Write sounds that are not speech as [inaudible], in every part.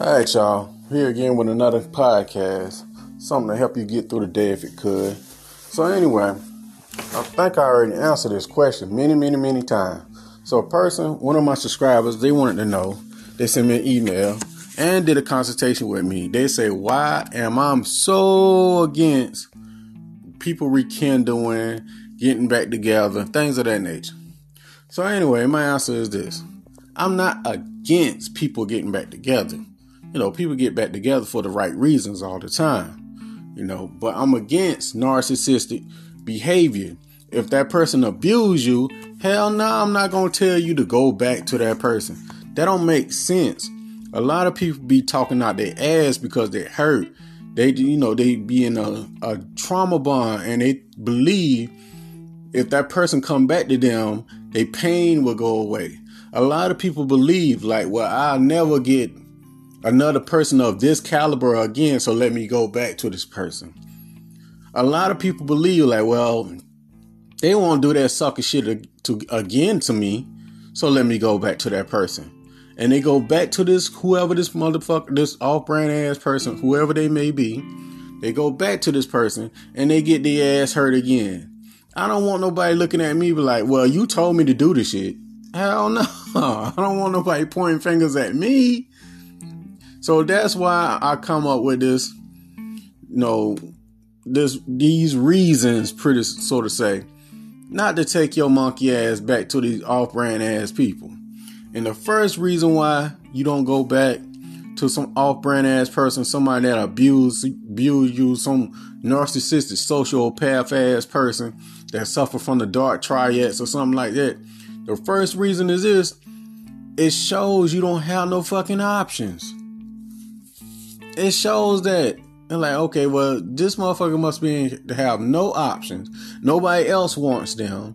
All right, y'all. Here again with another podcast. Something to help you get through the day if it could. So, anyway, I think I already answered this question many, many, many times. So, a person, one of my subscribers, they wanted to know. They sent me an email and did a consultation with me. They say, Why am I so against people rekindling, getting back together, things of that nature? So, anyway, my answer is this I'm not against people getting back together. You know, people get back together for the right reasons all the time. You know, but I'm against narcissistic behavior. If that person abuse you, hell no, nah, I'm not gonna tell you to go back to that person. That don't make sense. A lot of people be talking out their ass because they're hurt. They, you know, they be in a, a trauma bond and they believe if that person come back to them, their pain will go away. A lot of people believe like, well, I'll never get another person of this caliber again, so let me go back to this person. A lot of people believe like, well, they won't do that sucker shit to, again to me, so let me go back to that person. And they go back to this whoever this motherfucker, this off-brand ass person, whoever they may be. They go back to this person and they get their ass hurt again. I don't want nobody looking at me be like, well, you told me to do this shit. Hell no. [laughs] I don't want nobody pointing fingers at me. So that's why I come up with this, you know, this these reasons, pretty so to say, not to take your monkey ass back to these off-brand ass people. And the first reason why you don't go back to some off-brand ass person, somebody that abuse abuse you, some narcissistic sociopath ass person that suffer from the dark triads or something like that. The first reason is this: it shows you don't have no fucking options it shows that and like, okay, well, this motherfucker must be have no options. Nobody else wants them.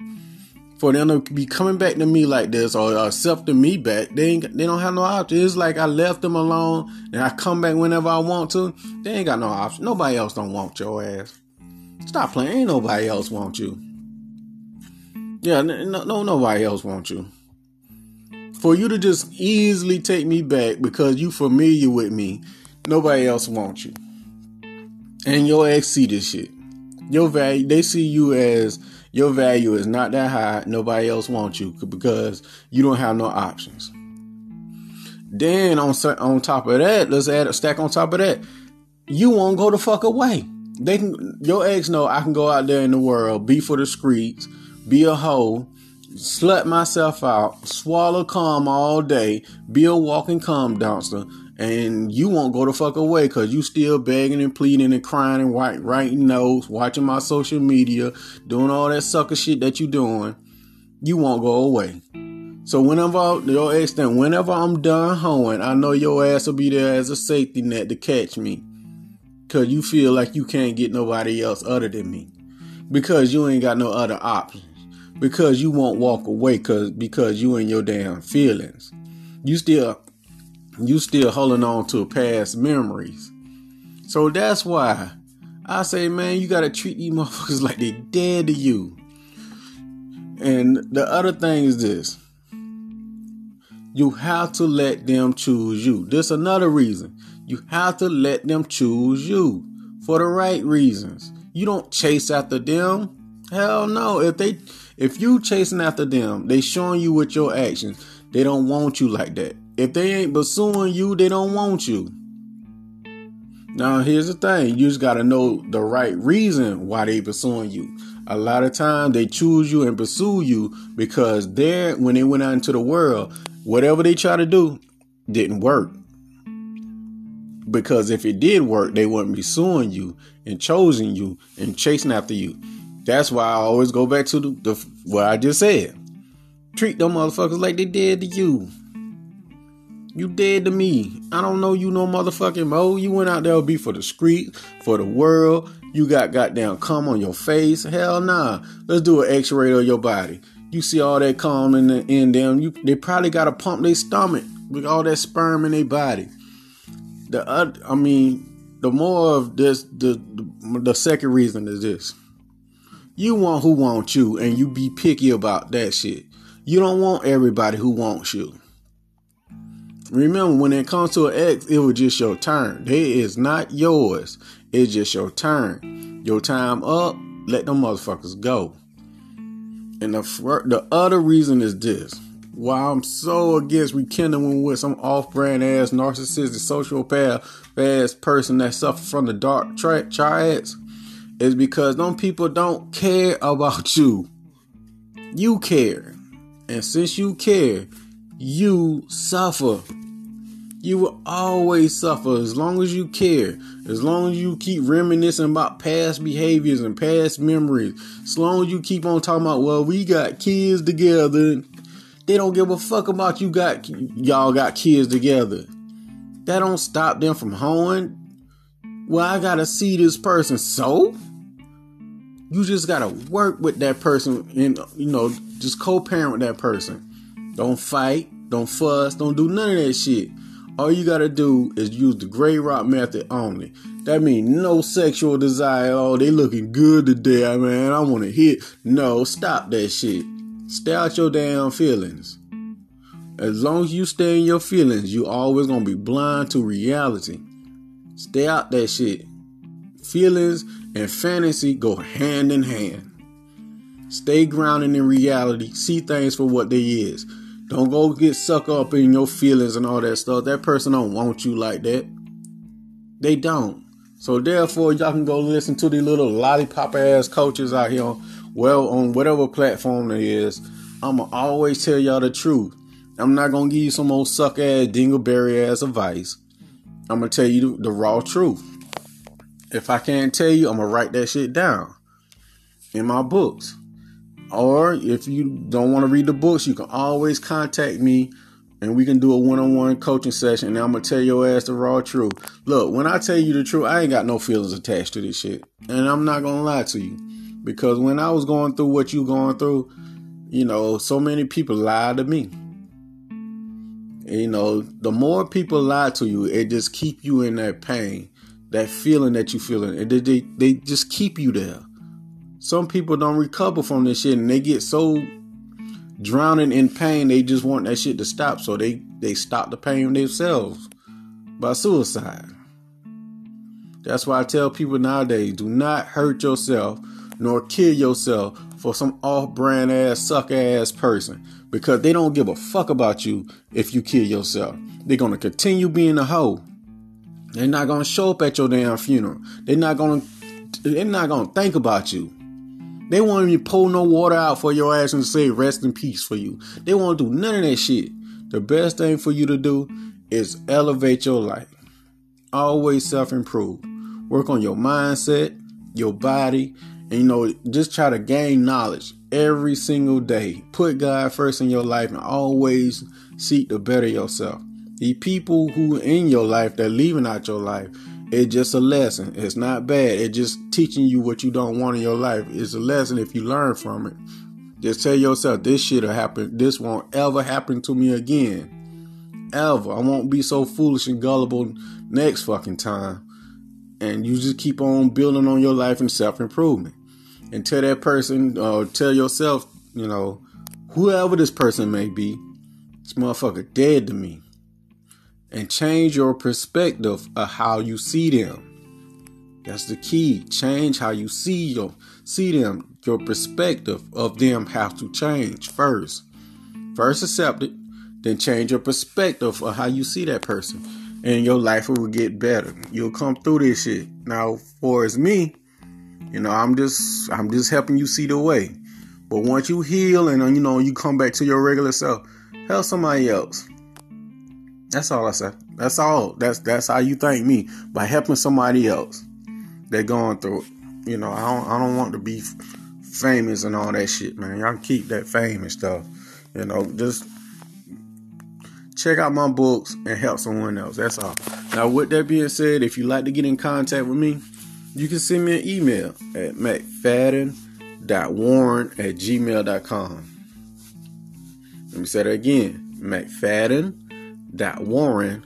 For them to be coming back to me like this or accepting me back, they ain't, they don't have no options. It's like I left them alone and I come back whenever I want to. They ain't got no option. Nobody else don't want your ass. Stop playing. Ain't nobody else want you. Yeah, no, no, nobody else want you. For you to just easily take me back because you familiar with me Nobody else wants you. And your ex see this shit. Your value, they see you as your value is not that high. Nobody else wants you because you don't have no options. Then on on top of that, let's add a stack on top of that. You won't go the fuck away. They can your ex know I can go out there in the world, be for the streets, be a hoe, slut myself out, swallow cum all day, be a walking cum dumpster, and you won't go the fuck away because you still begging and pleading and crying and writing notes, watching my social media, doing all that sucker shit that you doing, you won't go away. So whenever your extent, whenever I'm done hoeing, I know your ass will be there as a safety net to catch me. Cause you feel like you can't get nobody else other than me. Because you ain't got no other options. Because you won't walk away cause because you in your damn feelings. You still you still holding on to past memories. So that's why I say, man, you gotta treat these [laughs] motherfuckers like they dead to you. And the other thing is this. You have to let them choose you. This another reason. You have to let them choose you for the right reasons. You don't chase after them. Hell no. If they if you chasing after them, they showing you with your actions. They don't want you like that. If they ain't pursuing you, they don't want you. Now, here's the thing you just got to know the right reason why they pursuing you. A lot of times they choose you and pursue you because they're, when they went out into the world, whatever they try to do didn't work. Because if it did work, they wouldn't be suing you and choosing you and chasing after you. That's why I always go back to the, the what I just said. Treat them motherfuckers like they did to you. You dead to me. I don't know you no motherfucking mo. You went out there be for the street, for the world. You got goddamn cum on your face. Hell nah. Let's do an x-ray of your body. You see all that cum in, the, in them. You, they probably got to pump their stomach with all that sperm in their body. The other, I mean, the more of this, the, the the second reason is this. You want who wants you, and you be picky about that shit. You don't want everybody who wants you. Remember, when it comes to an ex, it was just your turn. They is not yours. It's just your turn. Your time up, let them motherfuckers go. And the the other reason is this. Why I'm so against rekindling with some off-brand ass narcissistic sociopath ass person that suffers from the dark tri- triads is because them people don't care about you. You care. And since you care, you suffer. You will always suffer as long as you care. As long as you keep reminiscing about past behaviors and past memories. As long as you keep on talking about, well, we got kids together. They don't give a fuck about you got y'all got kids together. That don't stop them from hoeing. Well, I gotta see this person. So you just gotta work with that person and you know, just co-parent with that person. Don't fight, don't fuss, don't do none of that shit. All you gotta do is use the gray rock method only. That means no sexual desire. Oh, they looking good today, man. I wanna hit. No, stop that shit. Stay out your damn feelings. As long as you stay in your feelings, you always gonna be blind to reality. Stay out that shit. Feelings and fantasy go hand in hand. Stay grounded in reality. See things for what they is. Don't go get sucked up in your feelings and all that stuff. That person don't want you like that. They don't. So therefore, y'all can go listen to the little lollipop ass coaches out here. On, well, on whatever platform it is, I'ma always tell y'all the truth. I'm not gonna give you some old suck ass dingleberry ass advice. I'm gonna tell you the, the raw truth. If I can't tell you, I'm gonna write that shit down in my books. Or if you don't want to read the books, you can always contact me and we can do a one-on-one coaching session and I'm gonna tell your ass the raw truth. Look, when I tell you the truth, I ain't got no feelings attached to this shit. And I'm not gonna lie to you. Because when I was going through what you going through, you know, so many people lied to me. You know, the more people lie to you, it just keep you in that pain, that feeling that you're feeling. And they, they, they just keep you there. Some people don't recover from this shit and they get so drowning in pain they just want that shit to stop so they they stop the pain themselves by suicide. That's why i tell people nowadays do not hurt yourself nor kill yourself for some off-brand ass suck ass person because they don't give a fuck about you if you kill yourself. They're gonna continue being a hoe they're not gonna show up at your damn funeral they're not gonna they're not gonna think about you they won't even pull no water out for your ass and say rest in peace for you. They won't do none of that shit. The best thing for you to do is elevate your life. Always self improve. Work on your mindset, your body, and you know, just try to gain knowledge every single day. Put God first in your life and always seek to better yourself. The people who in your life that leaving out your life, it's just a lesson. It's not bad. It's just teaching you what you don't want in your life. It's a lesson if you learn from it. Just tell yourself this shit'll happen. This won't ever happen to me again. Ever. I won't be so foolish and gullible next fucking time. And you just keep on building on your life and self improvement. And tell that person, uh, tell yourself, you know, whoever this person may be, this motherfucker dead to me and change your perspective of how you see them. That's the key. Change how you see your see them. Your perspective of them have to change first. First accept it, then change your perspective of how you see that person. And your life will get better. You'll come through this shit. Now, for as me, you know, I'm just I'm just helping you see the way. But once you heal and you know you come back to your regular self, help somebody else. That's all I say. That's all. That's that's how you thank me by helping somebody else. They're going through it. You know, I don't I don't want to be famous and all that shit, man. Y'all keep that fame and stuff. You know, just check out my books and help someone else. That's all. Now, with that being said, if you'd like to get in contact with me, you can send me an email at mcfadden.warren at gmail.com. Let me say that again. McFadden warren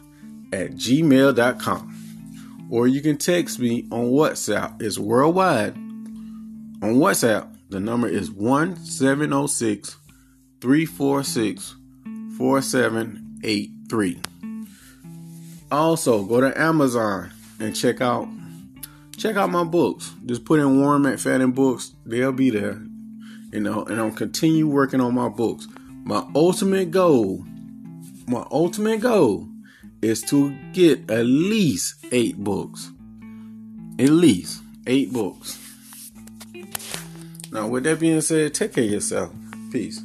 at gmail.com. Or you can text me on WhatsApp. It's worldwide. On WhatsApp, the number is 1706 346 4783. Also, go to Amazon and check out check out my books. Just put in Warren McFadden books. They'll be there. You know, and I'll continue working on my books. My ultimate goal, my ultimate goal is to get at least eight books. At least eight books. Now, with that being said, take care of yourself. Peace.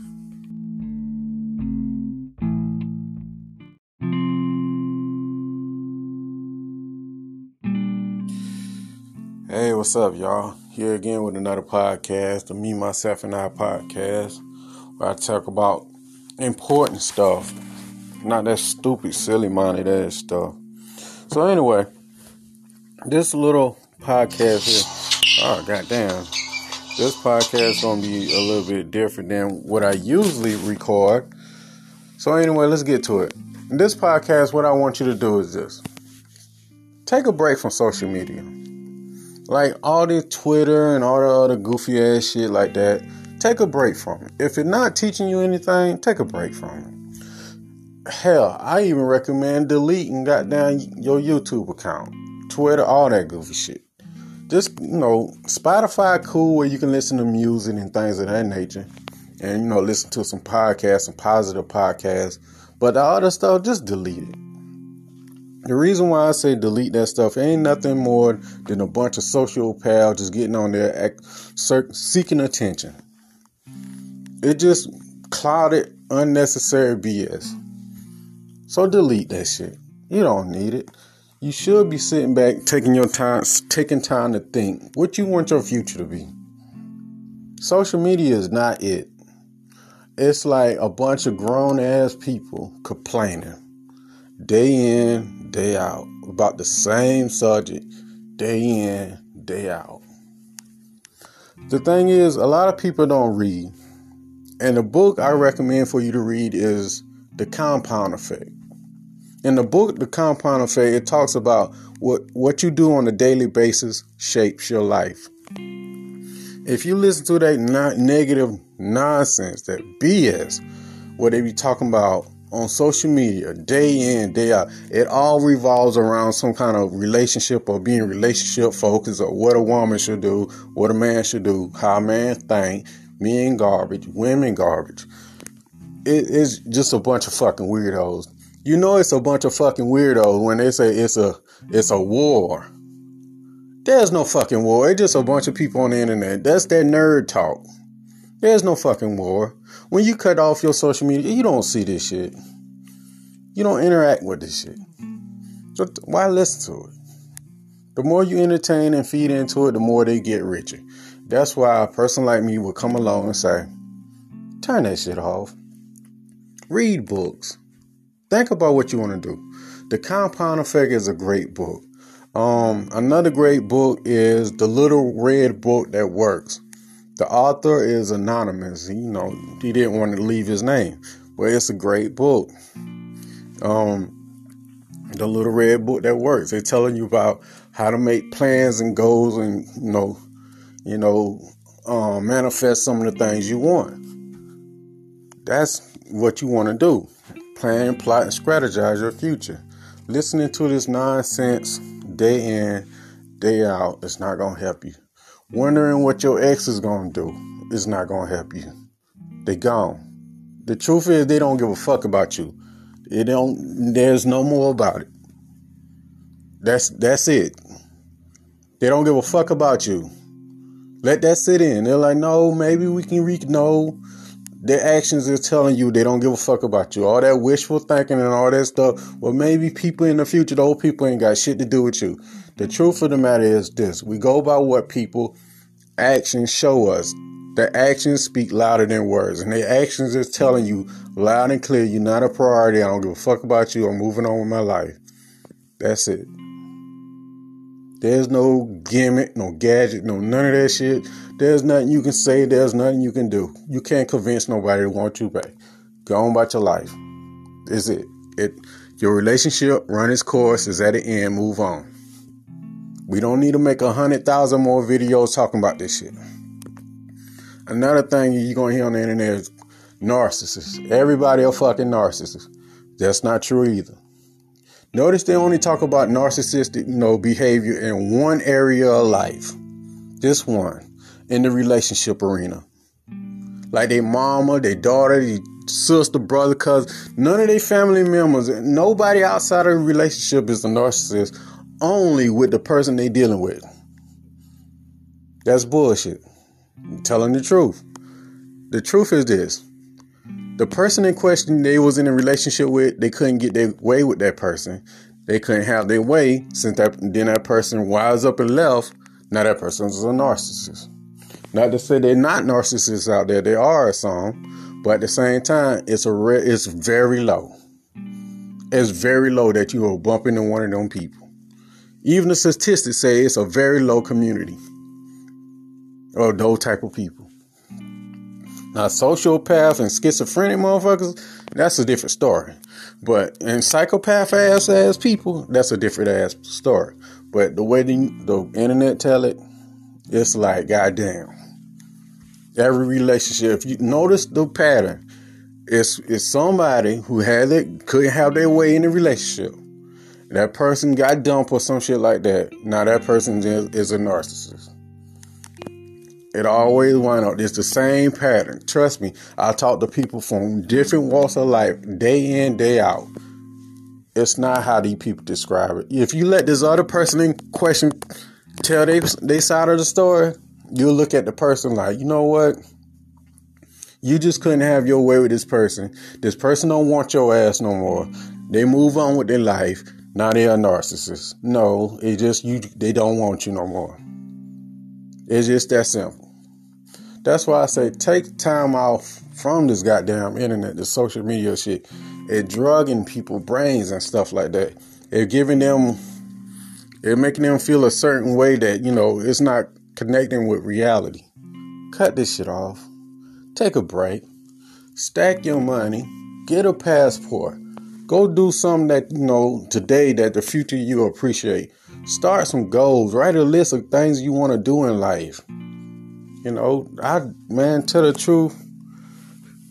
Hey, what's up, y'all? Here again with another podcast, the Me, Myself, and I podcast, where I talk about important stuff, not that stupid, silly minded ass stuff. So, anyway, this little podcast here, oh, goddamn, this podcast to be a little bit different than what I usually record. So, anyway, let's get to it. In this podcast, what I want you to do is this take a break from social media like all this Twitter and all the other goofy ass shit like that, take a break from it. If it's not teaching you anything, take a break from it. Hell, I even recommend deleting goddamn mm-hmm. your YouTube account, Twitter, all that goofy shit. Just you know, Spotify cool where you can listen to music and things of that nature, and you know, listen to some podcasts, some positive podcasts. But the other stuff, just delete it. The reason why I say delete that stuff ain't nothing more than a bunch of social pals just getting on there act, seeking attention. It just clouded unnecessary BS. So delete that shit. You don't need it. You should be sitting back taking your time taking time to think what you want your future to be. Social media is not it. It's like a bunch of grown ass people complaining day in, day out about the same subject, day in, day out. The thing is, a lot of people don't read. And the book I recommend for you to read is The Compound Effect. In the book, The Compound Effect, it talks about what, what you do on a daily basis shapes your life. If you listen to that negative nonsense, that BS, what they be talking about on social media, day in, day out, it all revolves around some kind of relationship or being relationship focused or what a woman should do, what a man should do, how a man think, men garbage, women garbage. It is just a bunch of fucking weirdos. You know it's a bunch of fucking weirdos when they say it's a it's a war. There's no fucking war. It's just a bunch of people on the internet. That's that nerd talk. There's no fucking war. When you cut off your social media, you don't see this shit. You don't interact with this shit. So why listen to it? The more you entertain and feed into it, the more they get richer. That's why a person like me would come along and say, turn that shit off. Read books. Think about what you want to do. The Compound Effect is a great book. Um, another great book is The Little Red Book That Works. The author is anonymous. You know, he didn't want to leave his name, but it's a great book. Um, the little red book that works. They're telling you about how to make plans and goals, and you know, you know, um, manifest some of the things you want. That's what you want to do. Plan, plot, and strategize your future. Listening to this nonsense day in, day out is not gonna help you. Wondering what your ex is gonna do is not gonna help you. They gone. The truth is they don't give a fuck about you. They don't there's no more about it. That's that's it. They don't give a fuck about you. Let that sit in. They're like, no, maybe we can re no. Their actions are telling you they don't give a fuck about you. All that wishful thinking and all that stuff. Well, maybe people in the future, the old people ain't got shit to do with you. The truth of the matter is this we go by what people actions show us. Their actions speak louder than words, and their actions is telling you loud and clear you're not a priority. I don't give a fuck about you. I'm moving on with my life. That's it. There's no gimmick, no gadget, no none of that shit. There's nothing you can say. There's nothing you can do. You can't convince nobody to want you back. Go on about your life. Is it? It your relationship run its course is at the end. Move on. We don't need to make a hundred thousand more videos talking about this shit. Another thing you're gonna hear on the internet is narcissists. Everybody a fucking narcissist. That's not true either. Notice they only talk about narcissistic, you know, behavior in one area of life. This one, in the relationship arena. Like their mama, their daughter, their sister, brother, cousin, none of their family members, nobody outside of a relationship is a narcissist, only with the person they dealing with. That's bullshit. I'm telling the truth. The truth is this the person in question they was in a relationship with, they couldn't get their way with that person. They couldn't have their way since that then that person wise up and left. Now that person is a narcissist. Not to say they're not narcissists out there. There are some, but at the same time, it's a re- it's very low. It's very low that you will bump into one of them people. Even the statistics say it's a very low community of those type of people. Now, sociopath and schizophrenic motherfuckers, that's a different story. But in psychopath ass ass people, that's a different ass story. But the way the, the internet tell it, it's like goddamn. Every relationship, if you notice the pattern, it's it's somebody who had it couldn't have their way in the relationship. That person got dumped or some shit like that. Now that person is, is a narcissist. It always wind up. It's the same pattern. Trust me. I talk to people from different walks of life, day in, day out. It's not how these people describe it. If you let this other person in question tell they they side of the story, you'll look at the person like, you know what? You just couldn't have your way with this person. This person don't want your ass no more. They move on with their life. Now they are narcissists. No, it just you. They don't want you no more. It's just that simple. That's why I say take time off from this goddamn internet, the social media shit. It drugging people brains and stuff like that. It giving them it making them feel a certain way that, you know, it's not connecting with reality. Cut this shit off. Take a break. Stack your money. Get a passport. Go do something that, you know, today that the future you appreciate. Start some goals. Write a list of things you want to do in life. You know, I man, tell the truth.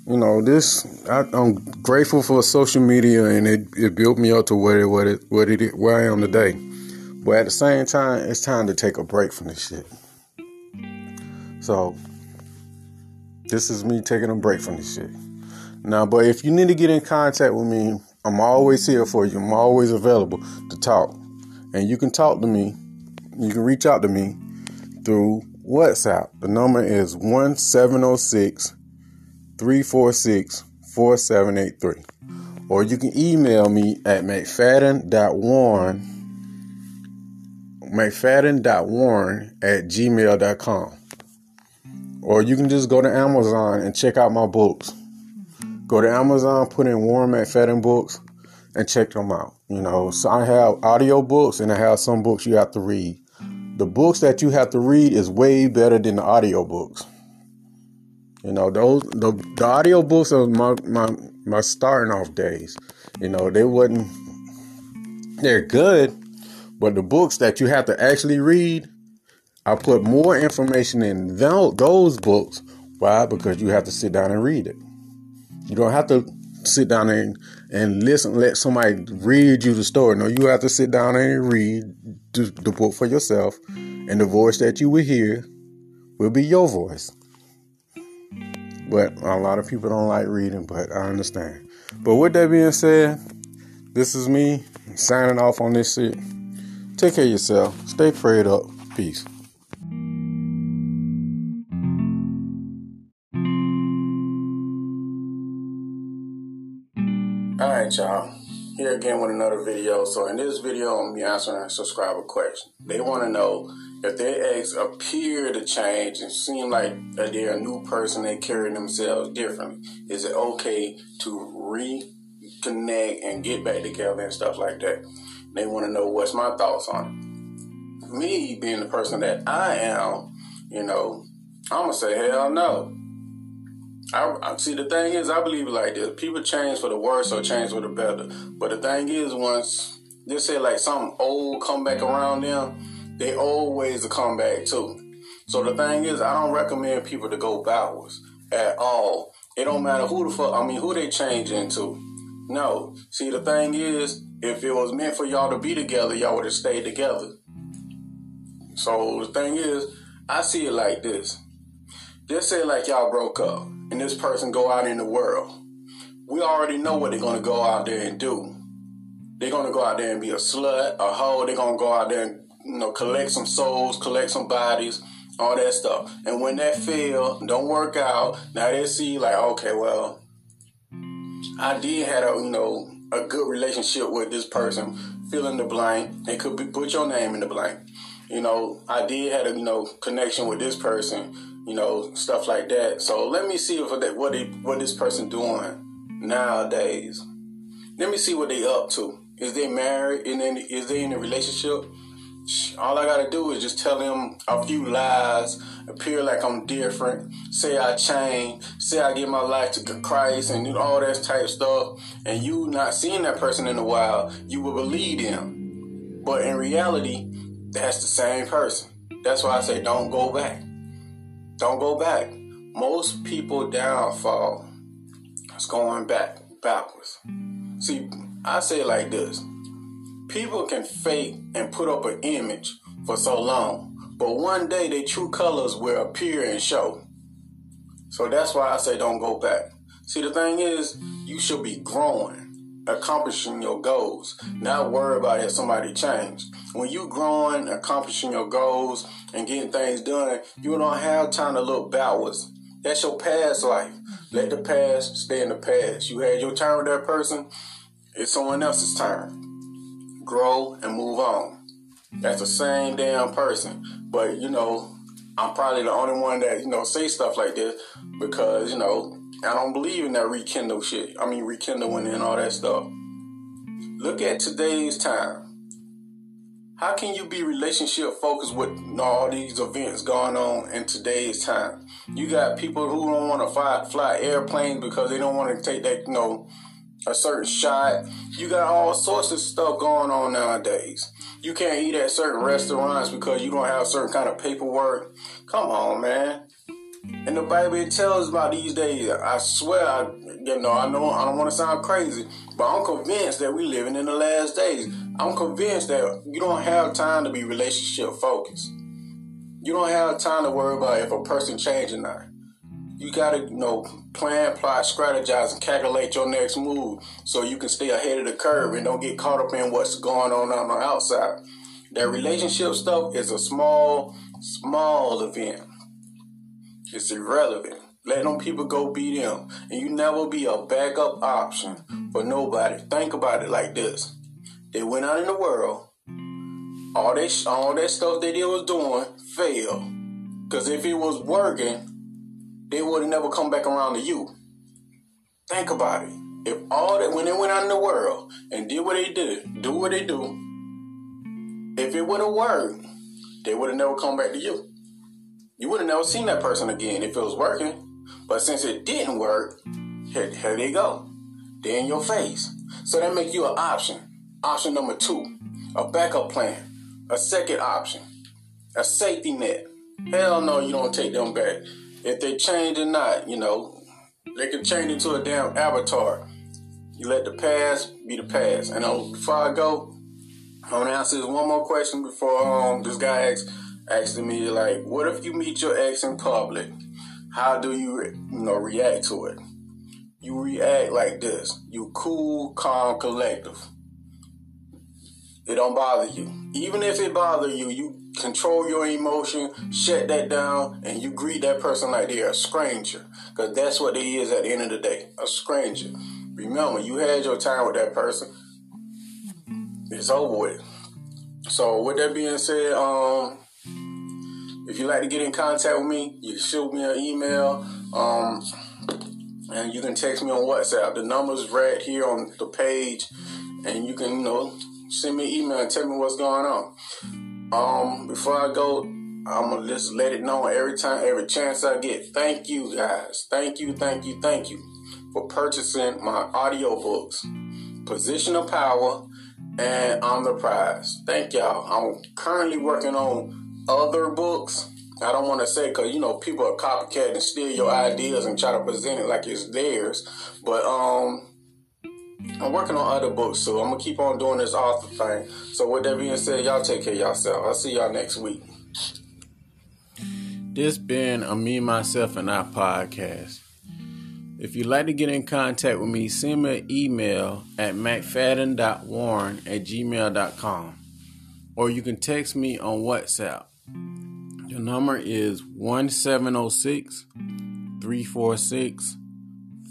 You know, this I, am grateful for social media, and it, it built me up to what it what it what it where I am today. But at the same time, it's time to take a break from this shit. So this is me taking a break from this shit. Now, but if you need to get in contact with me, I'm always here for you. I'm always available to talk. And you can talk to me. You can reach out to me through WhatsApp. The number is 1706 346 4783. Or you can email me at mcfadden.warren mcfadden.warren at gmail.com. Or you can just go to Amazon and check out my books. Go to Amazon, put in Warm Warren McFadden books, and check them out. You know, so I have audio books and I have some books you have to read the books that you have to read is way better than the audio books. You know, those the, the audio books are my, my my starting off days. You know, they wasn't they're good, but the books that you have to actually read, I put more information in those books. Why? Because you have to sit down and read it. You don't have to sit down and, and listen, let somebody read you the story. No, you have to sit down and read the, the book for yourself, and the voice that you will hear will be your voice. But a lot of people don't like reading, but I understand. But with that being said, this is me signing off on this shit. Take care of yourself. Stay prayed up. Peace. Y'all. Here again with another video. So in this video, I'm be answering a subscriber question. They want to know if their eggs appear to change and seem like they're a new person, they carry themselves differently. Is it okay to reconnect and get back together and stuff like that? They want to know what's my thoughts on it. Me being the person that I am, you know, I'm gonna say hell no. I, I, see. The thing is, I believe like this: people change for the worse or change for the better. But the thing is, once they say like something old come back around them, they always come back too. So the thing is, I don't recommend people to go backwards at all. It don't matter who the fuck. I mean, who they change into. No. See, the thing is, if it was meant for y'all to be together, y'all would have stayed together. So the thing is, I see it like this. Just say like y'all broke up and this person go out in the world. We already know what they're gonna go out there and do. They're gonna go out there and be a slut, a hoe. They're gonna go out there and you know collect some souls, collect some bodies, all that stuff. And when that fail, don't work out. Now they see like, okay, well, I did had a you know a good relationship with this person. Fill in the blank. They could be, put your name in the blank. You know, I did had a you know connection with this person. You know, stuff like that. So let me see if what they, what this person doing nowadays. Let me see what they up to. Is they married? And then is they in a relationship? All I gotta do is just tell them a few lies, appear like I'm different, say I changed, say I give my life to Christ, and all that type stuff. And you not seeing that person in a while, you will believe them. But in reality, that's the same person. That's why I say don't go back. Don't go back. Most people downfall is going back backwards. See, I say it like this people can fake and put up an image for so long, but one day their true colors will appear and show. So that's why I say don't go back. See, the thing is, you should be growing, accomplishing your goals, not worry about if somebody changed. When you growing, accomplishing your goals, and getting things done, you don't have time to look backwards. That's your past life. Let the past stay in the past. You had your time with that person, it's someone else's turn grow, and move on. That's the same damn person. But, you know, I'm probably the only one that, you know, say stuff like this because, you know, I don't believe in that rekindle shit. I mean, rekindling and all that stuff. Look at today's time. How can you be relationship focused with all these events going on in today's time? You got people who don't want to fly, fly airplanes because they don't want to take that, you know, a certain shot. You got all sorts of stuff going on nowadays. You can't eat at certain restaurants because you don't have certain kind of paperwork. Come on, man. And the Bible it tells about these days. I swear, I, you know, I know I don't want to sound crazy, but I'm convinced that we living in the last days. I'm convinced that you don't have time to be relationship focused. You don't have time to worry about if a person changing or not you gotta you know plan, plot, strategize, and calculate your next move so you can stay ahead of the curve and don't get caught up in what's going on on the outside. That relationship stuff is a small, small event. It's irrelevant. Let them people go be them. And you never be a backup option for nobody. Think about it like this. They went out in the world. All that, all that stuff that they was doing failed. Because if it was working, they would have never come back around to you. Think about it. If all that when they went out in the world and did what they did, do what they do, if it would have worked, they would have never come back to you. You would have never seen that person again if it was working. But since it didn't work, here, here they go. They're in your face. So that make you an option. Option number two, a backup plan, a second option, a safety net. Hell no, you don't take them back if they change or not, you know, they can change into a damn avatar. You let the past be the past. And um, before I go, I want to answer this one more question before um, this guy asked, asking me, like, what if you meet your ex in public? How do you, you know, react to it? You react like this. You cool, calm, collective. It don't bother you. Even if it bother you, you control your emotion, shut that down, and you greet that person like they're a stranger. Because that's what they is at the end of the day a stranger. Remember, you had your time with that person. It's over with. So, with that being said, um, if you'd like to get in contact with me, you can shoot me an email. Um, and you can text me on WhatsApp. The number's right here on the page. And you can, you know, send me an email and tell me what's going on. Um, before I go, I'm gonna just let it know every time, every chance I get. Thank you guys. Thank you, thank you, thank you for purchasing my audio books, Position of Power and I'm the Prize. Thank y'all. I'm currently working on other books. I don't want to say because you know people are copycat and steal your ideas and try to present it like it's theirs. But um, I'm working on other books, so I'm gonna keep on doing this author thing. So with that being said, y'all take care of yourself. I'll see y'all next week. This been a me, myself, and I podcast. If you'd like to get in contact with me, send me an email at mcfadden.warren at gmail.com. Or you can text me on WhatsApp. The number is 1706 346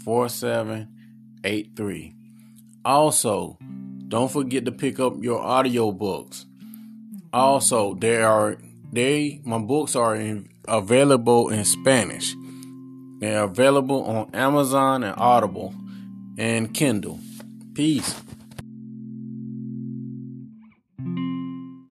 4783. Also, don't forget to pick up your audio books. Also, there are they my books are in, available in Spanish. They are available on Amazon and Audible and Kindle. Peace.